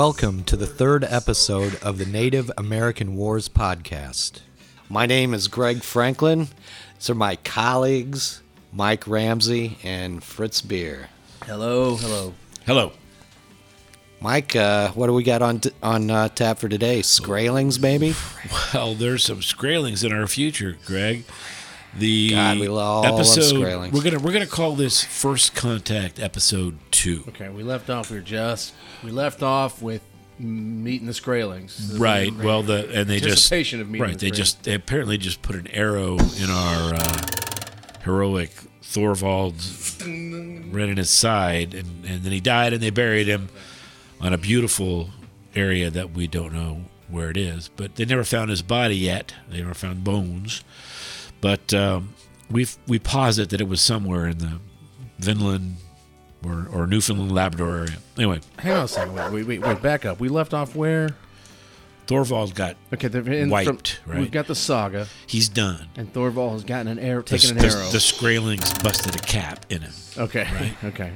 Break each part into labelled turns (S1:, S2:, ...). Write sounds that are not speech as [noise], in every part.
S1: Welcome to the third episode of the Native American Wars podcast. My name is Greg Franklin. These are my colleagues, Mike Ramsey and Fritz Beer.
S2: Hello, hello.
S3: Hello.
S1: Mike, uh, what do we got on t- on uh, tap for today? Skraelings, maybe?
S3: Well, there's some Skraelings in our future, Greg. The
S1: God, we all love
S3: episode
S1: Skraelings.
S3: we're gonna we're gonna call this First Contact episode two.
S2: Okay, we left off. We were just we left off with meeting the Skraelings.
S3: Right. Well, the and they just
S2: Anticipation of meeting
S3: right.
S2: the
S3: They just they apparently just put an arrow in our uh, heroic Thorvald's right in his side, and and then he died, and they buried him on a beautiful area that we don't know where it is, but they never found his body yet. They never found bones, but um, we we posit that it was somewhere in the Vinland or, or Newfoundland Labrador area. Anyway,
S2: Hang on a second. Wait, wait, wait, wait. Back up. We left off where?
S3: Thorvald got
S2: Okay, the, in,
S3: Wiped,
S2: from-
S3: right.
S2: We've got the saga,
S3: he's done.
S2: and Thorvald has gotten an arrow,
S3: The,
S2: taken an
S3: the,
S2: arrow.
S3: the Skraelings busted a cap in him.
S2: okay,
S3: Right. [laughs]
S2: okay.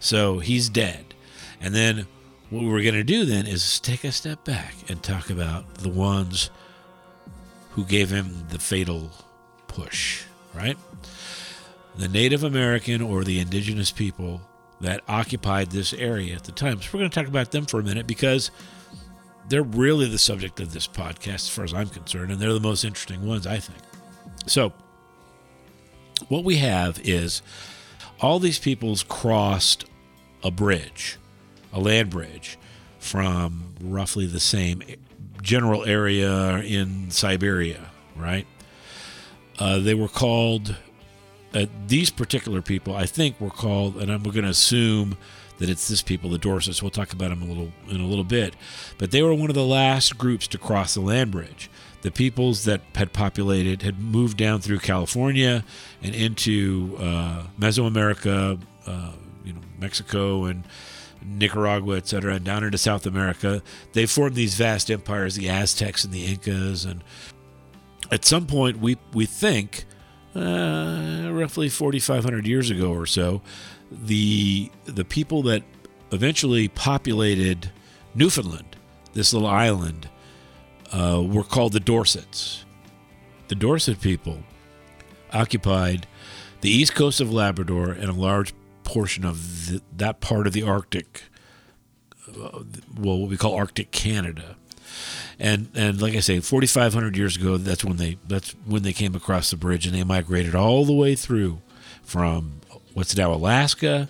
S3: So he's dead. And then what we're going to do then is take a step back and talk about the ones who gave him the fatal push, right? The Native American or the indigenous people that occupied this area at the time. So we're going to talk about them for a minute because they're really the subject of this podcast, as far as I'm concerned, and they're the most interesting ones, I think. So, what we have is all these peoples crossed a bridge, a land bridge, from roughly the same general area in Siberia, right? Uh, they were called, uh, these particular people, I think, were called, and I'm going to assume that it's this people, the Dorsets. We'll talk about them a little in a little bit, but they were one of the last groups to cross the land bridge. The peoples that had populated had moved down through California and into uh, Mesoamerica, uh, you know, Mexico and Nicaragua, et cetera, and down into South America. They formed these vast empires, the Aztecs and the Incas, and at some point we we think uh, roughly 4,500 years ago or so, the the people that eventually populated Newfoundland, this little island, uh, were called the Dorsets. The Dorset people occupied the east coast of Labrador and a large portion of the, that part of the Arctic, uh, well, what we call Arctic Canada and and like I say, 4,500 years ago, that's when they that's when they came across the bridge, and they migrated all the way through from what's now Alaska,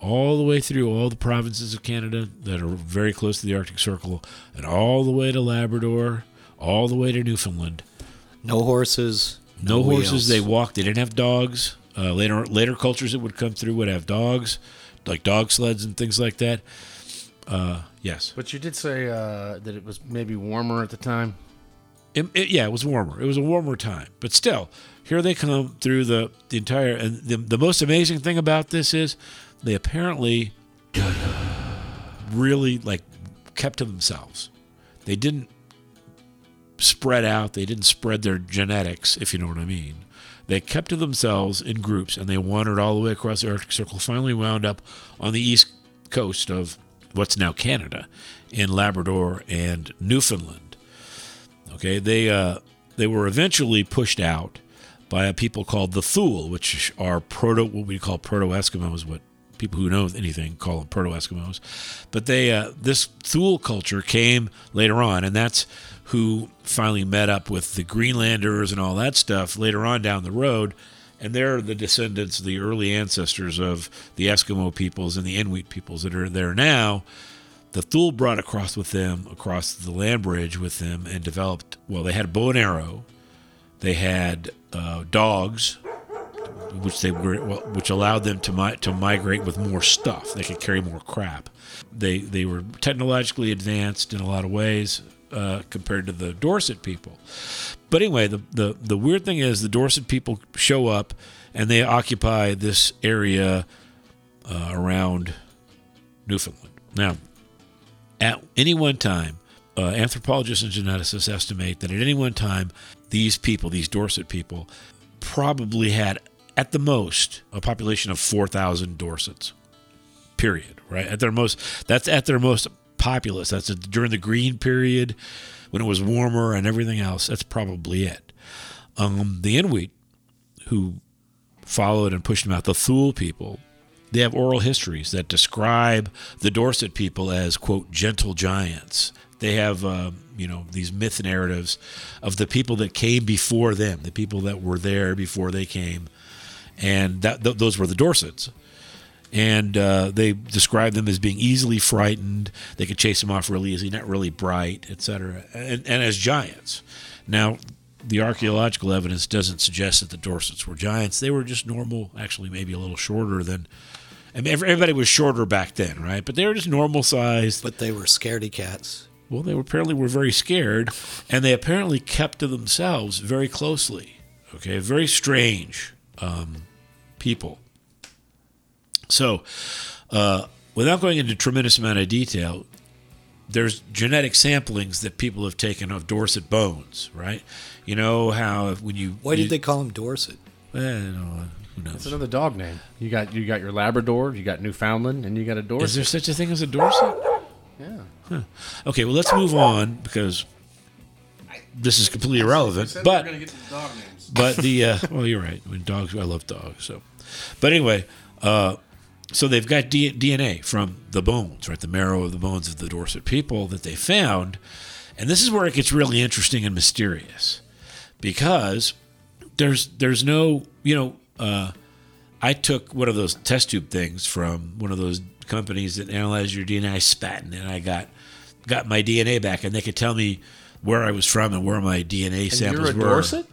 S3: all the way through all the provinces of Canada that are very close to the Arctic Circle, and all the way to Labrador, all the way to Newfoundland.
S1: No horses.
S3: No, horses.
S1: wheels.
S3: They walked. They didn't have dogs. Uh, later later cultures that would come through would have dogs, like dog sleds and things like that. Uh, yes.
S2: But you did say uh, that it was maybe warmer at the time.
S3: It, it- yeah, it was warmer. It was a warmer time, but still, here they come through the, the entire. And the, the most amazing thing about this is they apparently really like kept to themselves. They didn't spread out. They didn't spread their genetics, if you know what I mean. They kept to themselves in groups, and they wandered all the way across the Arctic Circle. Finally, wound up on the east coast of what's now Canada, in Labrador and Newfoundland. Okay, they uh, they were eventually pushed out by a people called the Thule, which are proto what we call proto Eskimos, what people who know anything call them proto Eskimos. But they uh, this Thule culture came later on, and that's who finally met up with the Greenlanders and all that stuff later on down the road. And they're the descendants, the early ancestors of the Eskimo peoples and the Inuit peoples that are there now. The Thule brought across with them across the land bridge with them and developed well they had a bow and arrow. They had uh, dogs which they were which allowed them to mi- to migrate with more stuff. They could carry more crap. They they were technologically advanced in a lot of ways uh, compared to the Dorset people but anyway the, the the weird thing is the Dorset people show up and they occupy this area uh, around Newfoundland now at any one time, uh, anthropologists and geneticists estimate that at any one time, these people, these Dorset people, probably had at the most a population of 4,000 Dorsets. Period. Right at their most, that's at their most populous. That's during the green period when it was warmer and everything else. That's probably it. Um, the Inuit, who followed and pushed them out, the Thule people, they have oral histories that describe the Dorset people as, quote, gentle giants. They have, uh, you know, these myth narratives of the people that came before them, the people that were there before they came. And that, th- those were the Dorsets and uh, they describe them as being easily frightened. They could chase them off really easy, not really bright, etc. And, and as giants. Now, the archaeological evidence doesn't suggest that the Dorsets were giants. They were just normal, actually, maybe a little shorter than. I mean, everybody was shorter back then, right? But they were just normal sized.
S1: But they were scaredy cats.
S3: Well, they were, apparently were very scared, and they apparently kept to themselves very closely. Okay, very strange um, people. So, uh, without going into tremendous amount of detail, there's genetic samplings that people have taken of Dorset bones, right? You know how when you
S1: why did they call him Dorset?
S3: Eh, no, who knows?
S2: It's another dog name. You got you got your Labrador, you got Newfoundland, and you got a Dorset.
S3: Is there such a thing as a Dorset?
S2: Yeah.
S3: Huh. Okay, well let's move on because this is completely irrelevant. But
S2: the
S3: but the uh, [laughs] well, you're right. I mean, dogs. I love dogs. So, but anyway, uh, so they've got D- DNA from the bones, right? The marrow of the bones of the Dorset people that they found. And this is where it gets really interesting and mysterious because there's there's no, you know, uh, I took one of those test tube things from one of those companies that analyze your DNA. I spat in it and I got got my DNA back, and they could tell me where I was from and where my DNA
S2: and
S3: samples
S2: you're a
S3: were.
S2: Dorset?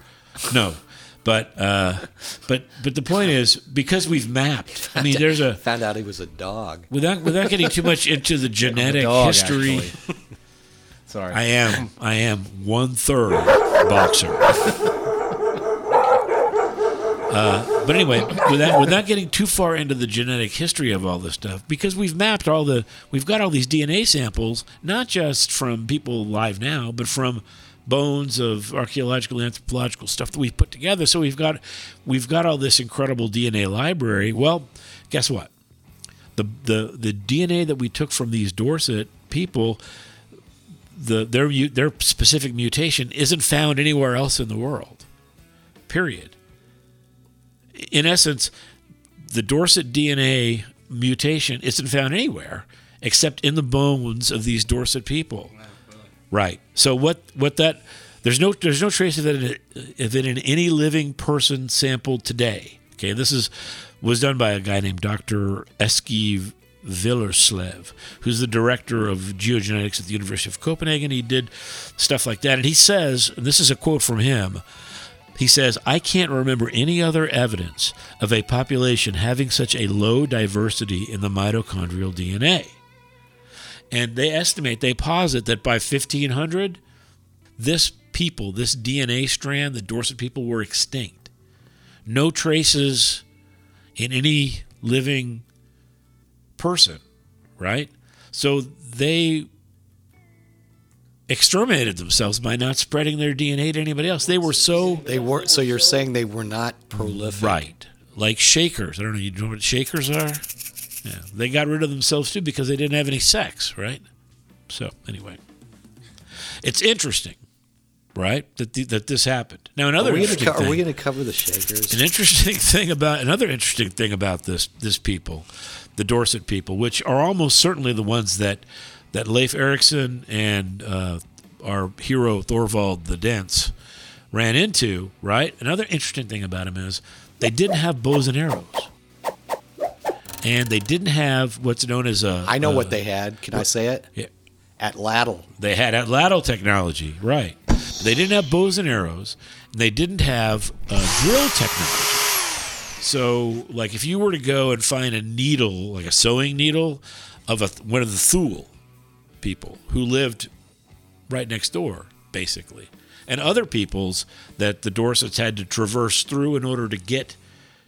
S3: No, but uh, but but the point is because we've mapped. I mean, there's a [laughs]
S1: Found out he was a dog.
S3: without without getting too much into the [laughs] genetic
S2: dog,
S3: history.
S2: actually. [laughs] Sorry.
S3: I am I am one third boxer. Uh, but anyway, without without getting too far into the genetic history of all this stuff, because we've mapped all the we've got all these DNA samples, not just from people alive now, but from bones of archaeological anthropological stuff that we've put together. So we've got we've got all this incredible DNA library. Well, guess what? The the the DNA that we took from these Dorset people, the their their specific mutation isn't found anywhere else in the world. Period. In essence, the Dorset DNA mutation isn't found anywhere except in the bones of these Dorset people. Right. So what what that there's no there's no trace of it in, of it in any living person sampled today. Okay, this is was done by a guy named Dr. Eske Willerslev, who's the director of geogenetics at the University of Copenhagen. He did stuff like that, and he says, and this is a quote from him. He says, I can't remember any other evidence of a population having such a low diversity in the mitochondrial DNA. And they estimate, they posit that by 1500, this people, this DNA strand, the Dorset people, were extinct. No traces in any living person, right? So they exterminated themselves by not spreading their DNA to anybody else. They were so
S1: They were so you're saying they were not prolific.
S3: right, like shakers. I don't know. You know what shakers are? Yeah, they got rid of themselves too because they didn't have any sex, right? So anyway, it's interesting, right, that the, that this happened. Now another
S1: Are we,
S3: interesting
S1: co- are we
S3: thing-
S1: gonna cover the shakers?
S3: an interesting [laughs] thing about another interesting thing about this this people, the Dorset people, which are almost certainly the ones that that Leif Erikson and uh, our hero Thorvald the Dense ran into. Right. Another interesting thing about them is they didn't have bows and arrows, and they didn't have what's known as a.
S1: I know
S3: a-
S1: what they had. Can I say it?
S3: Yeah.
S1: Atlatl.
S3: They had at atlatl technology, right? They didn't have bows and arrows. And they didn't have uh, drill technology. So, like, if you were to go and find a needle, like a sewing needle, of a, one of the Thule people who lived right next door, basically, and other peoples that the Dorsets had to traverse through in order to get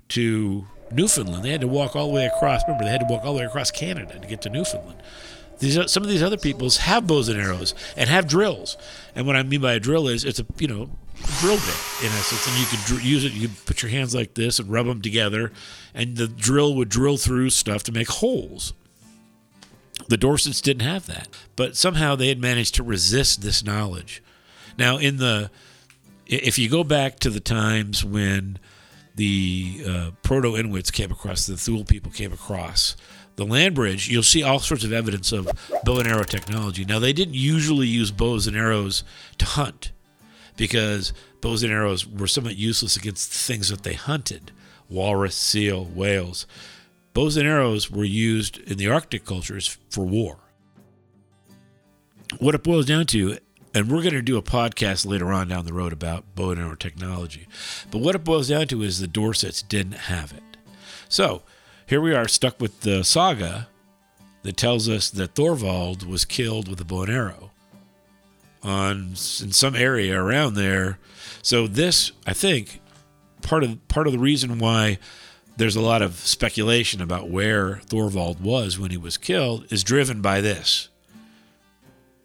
S3: to Newfoundland, they had to walk all the way across. Remember, they had to walk all the way across Canada to get to Newfoundland. These some of these other peoples have bows and arrows and have drills. And what I mean by a drill is it's a you know drill bit in essence, and you could dr- use it. You put your hands like this and rub them together, and the drill would drill through stuff to make holes. The Dorsets didn't have that, but somehow they had managed to resist this knowledge. Now, in the if you go back to the times when the uh, Proto Inuits came across, the Thule people came across the land bridge, you'll see all sorts of evidence of bow and arrow technology. Now, they didn't usually use bows and arrows to hunt because bows and arrows were somewhat useless against things that they hunted walrus, seal, whales. Bows and arrows were used in the Arctic cultures for war. What it boils down to, and we're going to do a podcast later on down the road about bow and arrow technology, but what it boils down to is the Dorsets didn't have it. So here we are stuck with the saga that tells us that Thorvald was killed with a bow and arrow on in some area around there. So this, I think, part of part of the reason why there's a lot of speculation about where Thorvald was when he was killed is driven by this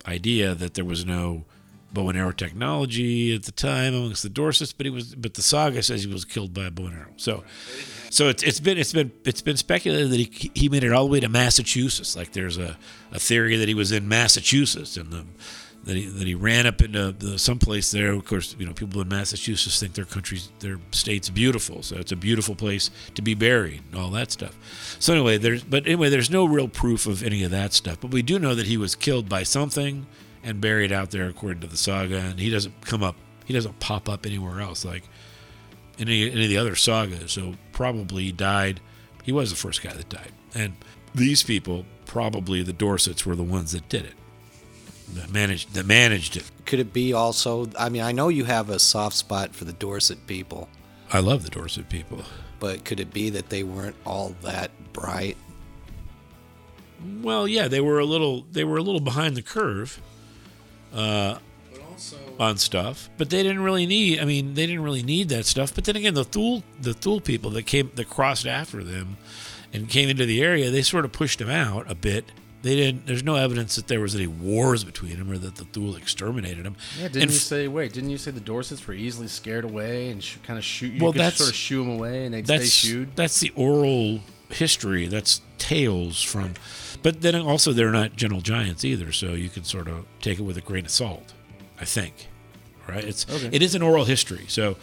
S3: idea that there was no bow and arrow technology at the time amongst the Dorsets, but he was but the saga says he was killed by a bow and arrow. So so it's it's been it's been it's been speculated that he he made it all the way to Massachusetts. Like there's a, a theory that he was in Massachusetts and the that he that he ran up into the, someplace there. Of course, you know people in Massachusetts think their country's their state's beautiful, so it's a beautiful place to be buried and all that stuff. So anyway, there's but anyway, there's no real proof of any of that stuff. But we do know that he was killed by something and buried out there according to the saga, and he doesn't come up, he doesn't pop up anywhere else like any any of the other sagas. So probably he died. He was the first guy that died, and these people probably the Dorsets were the ones that did it that managed that managed it.
S1: Could it be also? I mean, I know you have a soft spot for the Dorset people,
S3: I love the Dorset people.
S1: but could it be that they weren't all that bright?
S3: Well, yeah, they were a little they were a little behind the curve
S2: But uh, also,
S3: on stuff, but they didn't really need. I mean, they didn't really need that stuff. But then again, the Thule the Thule people that came that crossed after them and came into the area, they sort of pushed them out a bit. They didn't. There's no evidence that there was any wars between them or that the Thule exterminated them.
S2: yeah, didn't
S3: And
S2: you say? Wait, didn't you say the Dorsets were easily scared away and sh- kind of shoot? You
S3: Well,
S2: could
S3: that's-
S2: sort of shoo them away and they'd
S3: that's
S2: stay shooed.
S3: that's the oral history. That's tales from, but then also they're not gentle giants either. So you can sort of take it with a grain of salt. I think, right? It's
S2: Okay.
S3: it is an oral history. So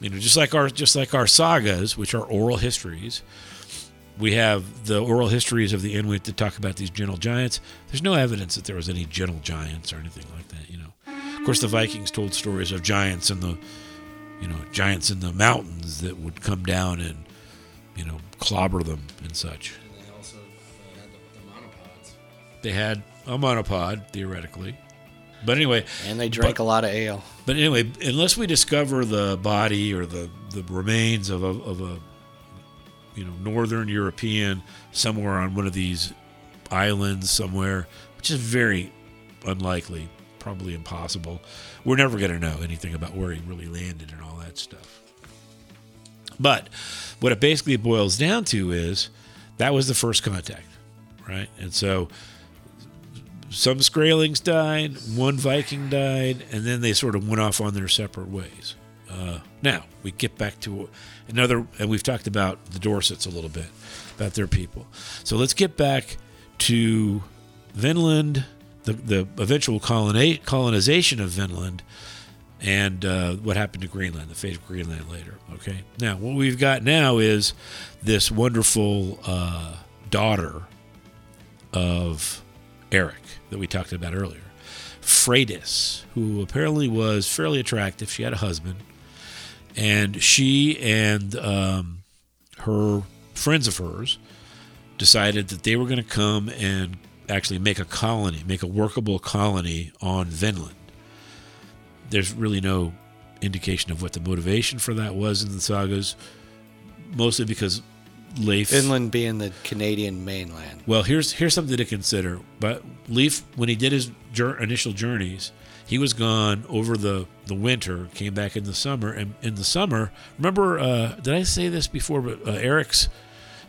S3: you know, just like our just like our sagas, which are oral histories. We have the oral histories of the Inuit that talk about these gentle giants. There's no evidence that there was any gentle giants or anything like that. You know, of course, the Vikings told stories of giants in the, you know, giants in the mountains that would come down and, you know, clobber them and such.
S2: And they also had the, the monopods.
S3: They had a monopod theoretically, but anyway,
S1: And they drank a lot of ale.
S3: But anyway, unless we discover the body or the, the remains of a, of a you know northern European somewhere on one of these islands somewhere, which is very unlikely, probably impossible, we're never going to know anything about where he really landed and all that stuff. But what it basically boils down to is that was the first contact, right? And so some Skraelings died, one Viking died, and then they sort of went off on their separate ways. Uh, now we get back to another, and we've talked about the Dorsets a little bit about their people. So let's get back to Vinland, the the eventual colonization of Vinland, and uh, what happened to Greenland, the fate of Greenland later. Okay, now what we've got now is this wonderful uh, daughter of Eric that we talked about earlier. Freydis, who apparently was fairly attractive. She had a husband. And she and um, her friends of hers decided that they were going to come and actually make a colony, make a workable colony on Vinland. There's really no indication of what the motivation for that was in the sagas, mostly because Leif.
S1: Vinland being the Canadian mainland.
S3: Well, here's here's something to consider. But Leif, when he did his jour- initial journeys, he was gone over the the winter, came back in the summer, and in the summer, remember? Uh, did I say this before? But uh, Eric's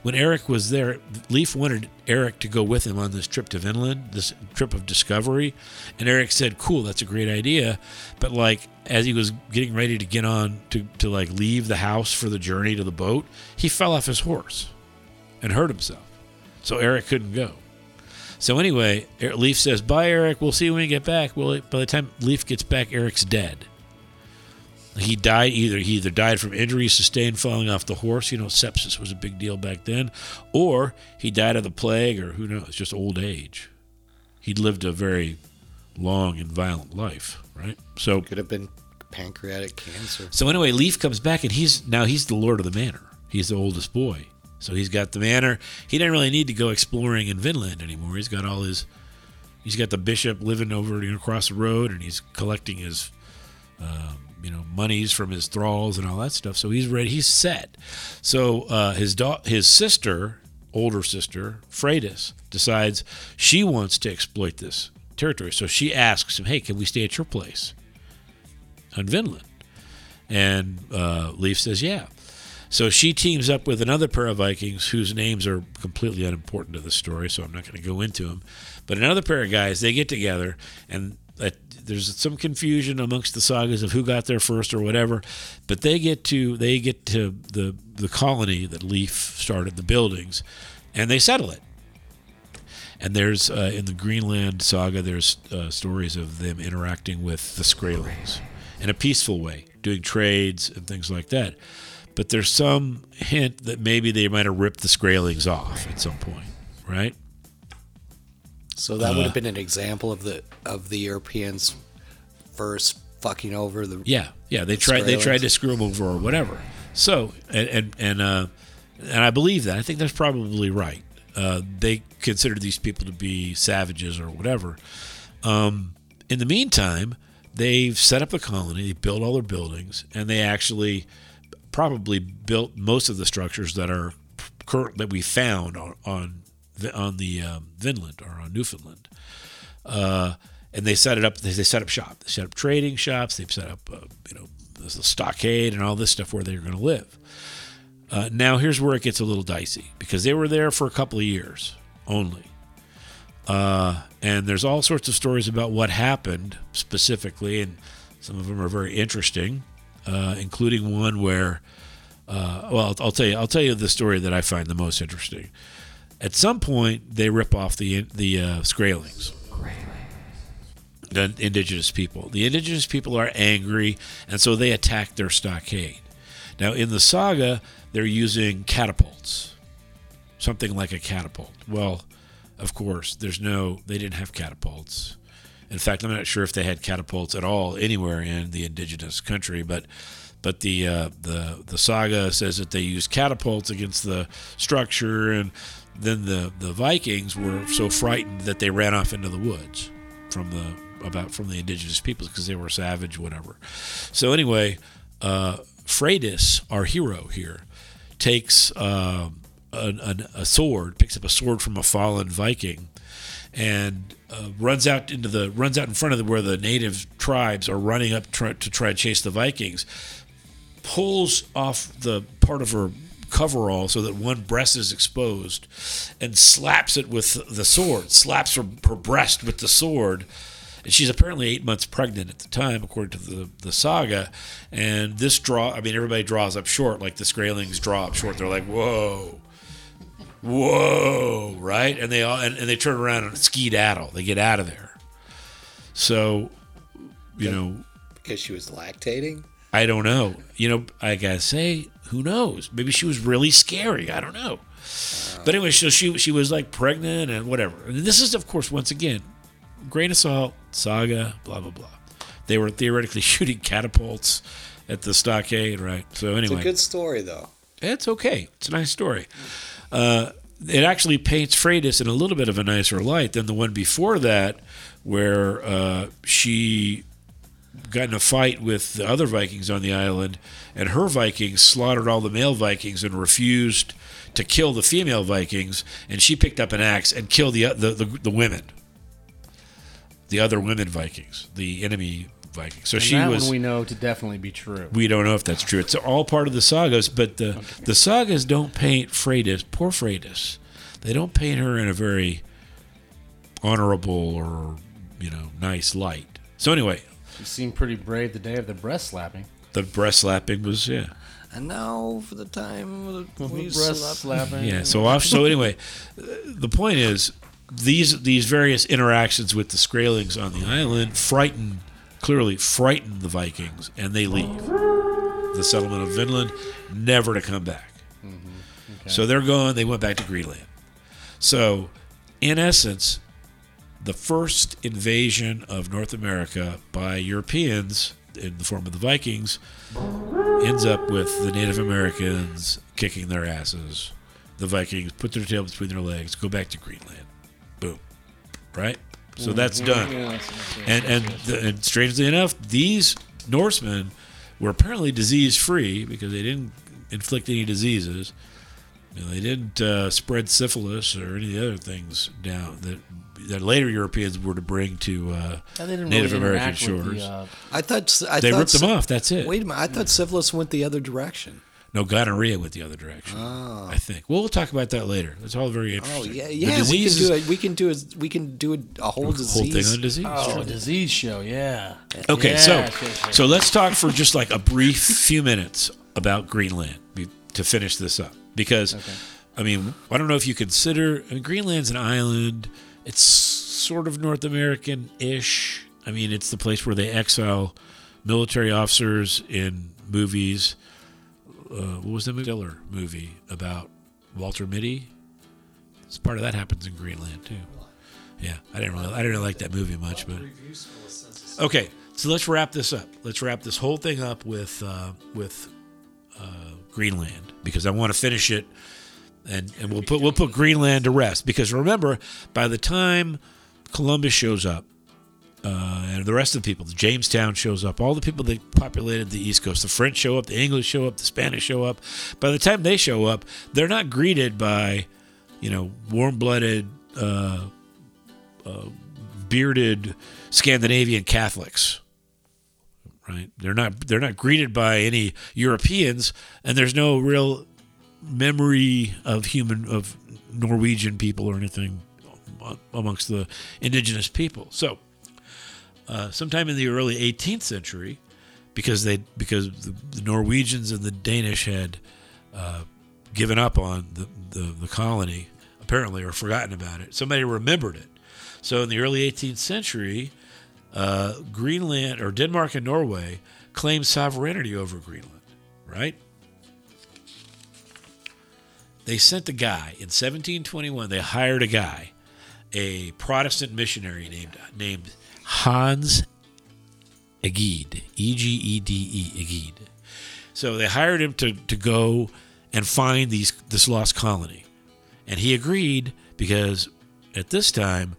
S3: when Eric was there, Leif wanted Eric to go with him on this trip to Vinland, this trip of discovery, and Eric said, "Cool, that's a great idea." But like as he was getting ready to get on to to like leave the house for the journey to the boat, he fell off his horse and hurt himself. So Eric couldn't go. So anyway, Leif says, "Bye, Eric. We'll see you when you get back." Well, by the time Leif gets back, Eric's dead. He died either he either died from injuries sustained falling off the horse. You know, sepsis was a big deal back then, or he died of the plague, or who knows, just old age. He'd lived a very long and violent life, right? So
S1: Could have been pancreatic cancer.
S3: so anyway, Leif comes back and he's now he's the lord of the manor. He's the oldest boy. So he's got the manor. He doesn't really need to go exploring in Vinland anymore. He's got all his he's got the bishop living over across the road and he's collecting his um, you know monies from his thralls and all that stuff. So he's ready. He's set. So uh, his da- his sister, older sister, Freydis, decides she wants to exploit this territory. So she asks him, "Hey, can we stay at your place on Vinland?" And uh, Leif says, "Yeah." So she teams up with another pair of Vikings whose names are completely unimportant to the story, so I'm not going to go into them. But another pair of guys, they get together, and uh, there's some confusion amongst the sagas of who got there first or whatever. But they get to they get to the the colony that Leif started, the buildings, and they settle it. And there's uh, in the Greenland saga, there's uh, stories of them interacting with the Skraelings in a peaceful way, doing trades and things like that. But there's some hint that maybe they might have ripped the Skrælings off at some point, right?
S1: So that would
S3: Uh,
S1: have been an example of the of the Europeans first fucking over the.
S3: Yeah, yeah. They tried. They tried to screw them over or whatever. So and and and uh, and I believe that. I think that's probably right. Uh, they considered these people to be savages or whatever. Um, in the meantime, they've set up a colony. They built all their buildings, and they actually probably built most of the structures that are current that we found on on, the- on the um, Vinland or on Newfoundland. Uh, and they set it up. They, set up shop. They set up trading shops. They've set up, uh, you know, a stockade and all this stuff where they're going to live. Uh, now here's where it gets a little dicey because they were there for a couple of years only, uh, and there's all sorts of stories about what happened specifically, and some of them are very interesting, uh, including one where, uh, well, I'll, I'll tell you, I'll tell you the story that I find the most interesting. At some point, they rip off the the uh, Skrælings the indigenous people. The indigenous people are angry, and so they attack their stockade. Now, in the saga, they're using catapults, something like a catapult. Well, of course, there's no, they didn't have catapults. In fact, I'm not sure if they had catapults at all anywhere in the indigenous country, but but the uh, the the saga says that they used catapults against the structure, and then the the Vikings were so frightened that they ran off into the woods from the about from the indigenous peoples because they were savage, whatever. So anyway, uh, Freydis, our hero here, takes uh, an, an, a sword, picks up a sword from a fallen Viking, and uh, runs out into the runs out in front of the, where the native tribes are running up to try and chase the Vikings. Pulls off the part of her coverall so that one breast is exposed, and slaps it with the sword. Slaps her, her breast with the sword. And she's apparently eight months pregnant at the time, according to the, the saga. And this draw, I mean, everybody draws up short, like the Skrælings draw up short. They're like, whoa, whoa, right? And they all and, and they turn around and skedaddle. They get out of there. So, you know,
S1: Because she was lactating.
S3: I don't know. You know, I gotta say, who knows? Maybe she was really scary. I don't know. Uh, but anyway, so she she was like pregnant and whatever. And this is, of course, once again, grain of salt, saga, blah blah blah. They were theoretically [laughs] shooting catapults at the stockade, right? So anyway, It's
S1: a good story though.
S3: it's okay. It's a nice story. Uh, it actually paints Freydis in a little bit of a nicer light than the one before that, where uh, she got in a fight with the other Vikings on the island, and her Vikings slaughtered all the male Vikings and refused to kill the female Vikings, and she picked up an axe and killed the the, the, the women, the other women Vikings, the enemy Vikings. So
S2: And
S3: she
S2: that
S3: was
S2: one we know to definitely be true.
S3: we don't know if that's true. It's all part of the sagas, but the the sagas don't paint Freydis, poor Freydis. They don't paint her in a very honorable or you know nice light. So anyway,
S2: She seemed pretty brave the day of the breast slapping.
S3: the breast slapping was yeah
S1: And now for the time we
S2: breast
S1: slept.
S2: slapping.
S3: yeah. So off. So anyway, the point is these these various interactions with the Skraelings on the island frighten clearly frighten the Vikings, and they leave the settlement of Vinland, never to come back. Mm-hmm. So they're gone. They went back to Greenland. So, in essence, the first invasion of North America by Europeans in the form of the Vikings ends up with the Native Americans kicking their asses. The Vikings put their tail between their legs, go back to Greenland. Boom. Right? So that's done. And and, the, and strangely enough, these Norsemen were apparently disease free because they didn't inflict any diseases. You know, they didn't uh, spread syphilis or any of the other things down that that later Europeans were to bring to uh,
S2: Yeah, they didn't
S3: Native
S2: really
S3: American shores.
S2: The, uh,
S1: I thought I
S3: they
S1: thought
S3: ripped them off. That's it.
S1: Wait a minute. I thought syphilis went the other direction.
S3: No, gonorrhea went the other direction. Oh. I think. Well, we'll talk about that later. That's all very interesting.
S1: Oh
S3: interesting.
S1: yeah,
S3: The
S1: yeah. We can do it. We can do it. We can do a, a whole
S3: whole
S1: disease.
S3: thing on disease.
S2: oh, a disease show, yeah.
S3: Okay,
S2: Yeah,
S3: so
S2: sure, sure.
S3: so let's talk for just like a brief few minutes about Greenland to finish this up because I mean I don't know if you consider I mean Greenland's an island. It's sort of North American ish. I mean it's the place where they exile military officers in movies. Uh, what was the Stiller movie about Walter Mitty? It's part of that happens in Greenland too. Yeah, I didn't really I didn't really like that movie much, but Okay, so let's wrap this up. Let's wrap this whole thing up with uh, with uh, Greenland because I want to finish it, and and we'll put we'll put Greenland to rest because remember by the time Columbus shows up. Uh, and the rest of the people, The Jamestown shows up. All the people that populated the East Coast, the French show up, the English show up, the Spanish show up. By the time they show up, they're not greeted by, you know, warm-blooded, uh, bearded Scandinavian Catholics. Right? They're not they're not greeted by any Europeans and there's no real memory of human of Norwegian people or anything amongst the indigenous people. So, uh, sometime in the early 18th century, because they because the, the Norwegians and the Danish had uh, given up on the, the, the colony, apparently, or forgotten about it. Somebody remembered it. So in the early 18th century, uh, Greenland or Denmark and Norway claimed sovereignty over Greenland, right? They sent a guy in 1721. They hired a guy, a Protestant missionary named named Hans Egede, E G E D E, Egede. So they hired him to, to go and find these this lost colony. And he agreed because at this time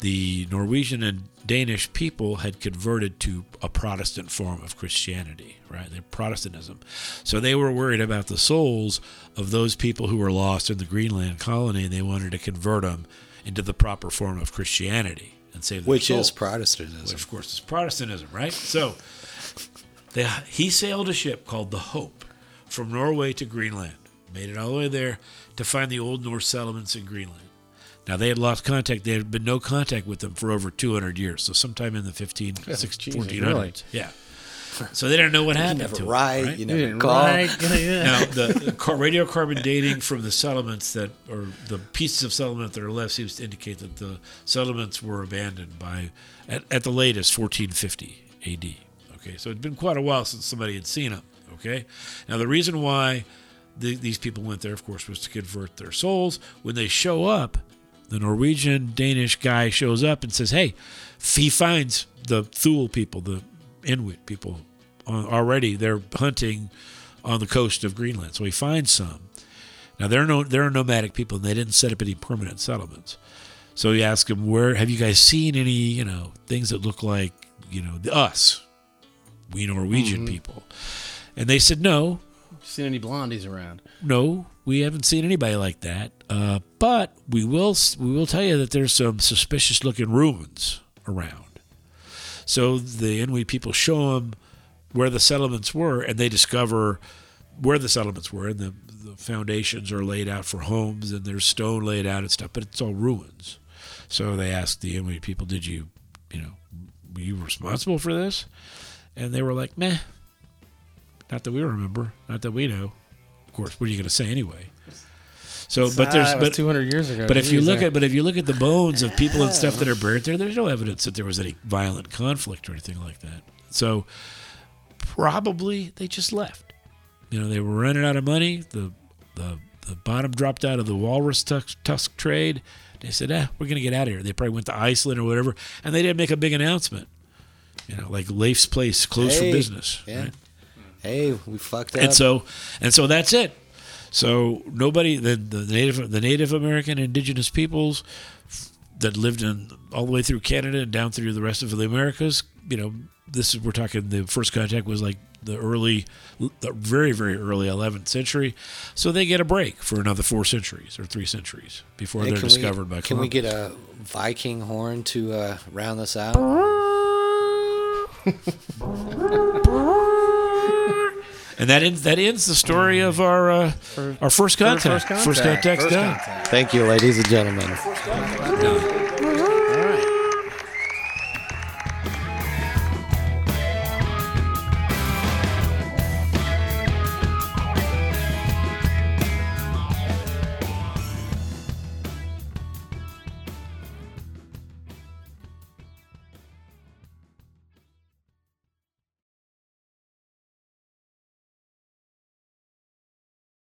S3: the Norwegian and Danish people had converted to a Protestant form of Christianity, right? They're Protestantism. So they were worried about the souls of those people who were lost in the Greenland colony and they wanted to convert them into the proper form of Christianity and save their
S1: Which is Protestantism.
S3: which of course is Protestantism, right? So they, he sailed a ship called the Hope from Norway to Greenland, made it all the way there to find the old Norse settlements in Greenland. Now they had lost contact; there had been no contact with them for over 200 years. So sometime in the 15, [laughs] 16,
S2: Jesus,
S3: 1400s,
S2: really?
S3: yeah. So they didn't know what
S1: You
S3: happened
S1: never
S3: to 'em,
S1: write.
S3: right?
S1: You
S2: Yeah,
S1: never call.
S2: right, [laughs] yeah.
S3: Now, the, the radiocarbon dating from the settlements that, or the pieces of settlement that are left, seems to indicate that the settlements were abandoned by, at, at the latest, 1450 AD. Okay, so it'd been quite a while since somebody had seen them. Okay, now the reason why the, these people went there, of course, was to convert their souls. When they show up, the Norwegian Danish guy shows up and says, "Hey, he finds the Thule people, the Inuit people, uh, already. They're hunting on the coast of Greenland, so he finds some. Now they're no they're nomadic people, and they didn't set up any permanent settlements. So he asked them, "Where have you guys seen any you know things that look like you know the, us, we Norwegian people?" And they said, "No,
S2: Seen any blondies around?
S3: no, we haven't seen anybody like that. Uh, but we will we will tell you that there's some suspicious looking ruins around. So the Inuit people show them where the settlements were, and they discover where the settlements were, and the, the foundations are laid out for homes, and there's stone laid out and stuff, but it's all ruins. So they asked the Inuit people, "Did you, you know, were you responsible for this?" And they were like, "Meh." Not that we remember, not that we know. Of course, what are you going to say anyway? So, but there's
S2: Ah,
S3: but
S2: 200 years ago.
S3: but if you look
S2: I-
S3: at but if you look at the bones of people and stuff that are buried there, there's no evidence that there was any violent conflict or anything like that. So probably they just left. You know, they were running out of money. The the the bottom dropped out of the walrus tusk, tusk trade. They said, "Ah, we're going to get out of here." They probably went to Iceland or whatever, and they didn't make a big announcement. You know, like Leif's place closed
S1: Hey,
S3: for business.
S1: Yeah.
S3: right?
S1: Hey, we fucked up.
S3: and so and so that's it. So nobody the, the native the Native American indigenous peoples that lived in all the way through Canada and down through the rest of the Americas, you know, this is we're talking the first contact was like the early the very very early 11th century. So they get a break for another 4 centuries or 3 centuries before
S1: Hey,
S3: they're discovered
S1: we,
S3: by
S1: Can we get a Viking horn to uh, round this out? [laughs]
S3: and that ends that ends the story of our uh, our first contact.
S2: First contact.
S3: First contact's
S2: First
S3: done.
S2: contact.
S1: Thank you, ladies and gentlemen.
S3: Done.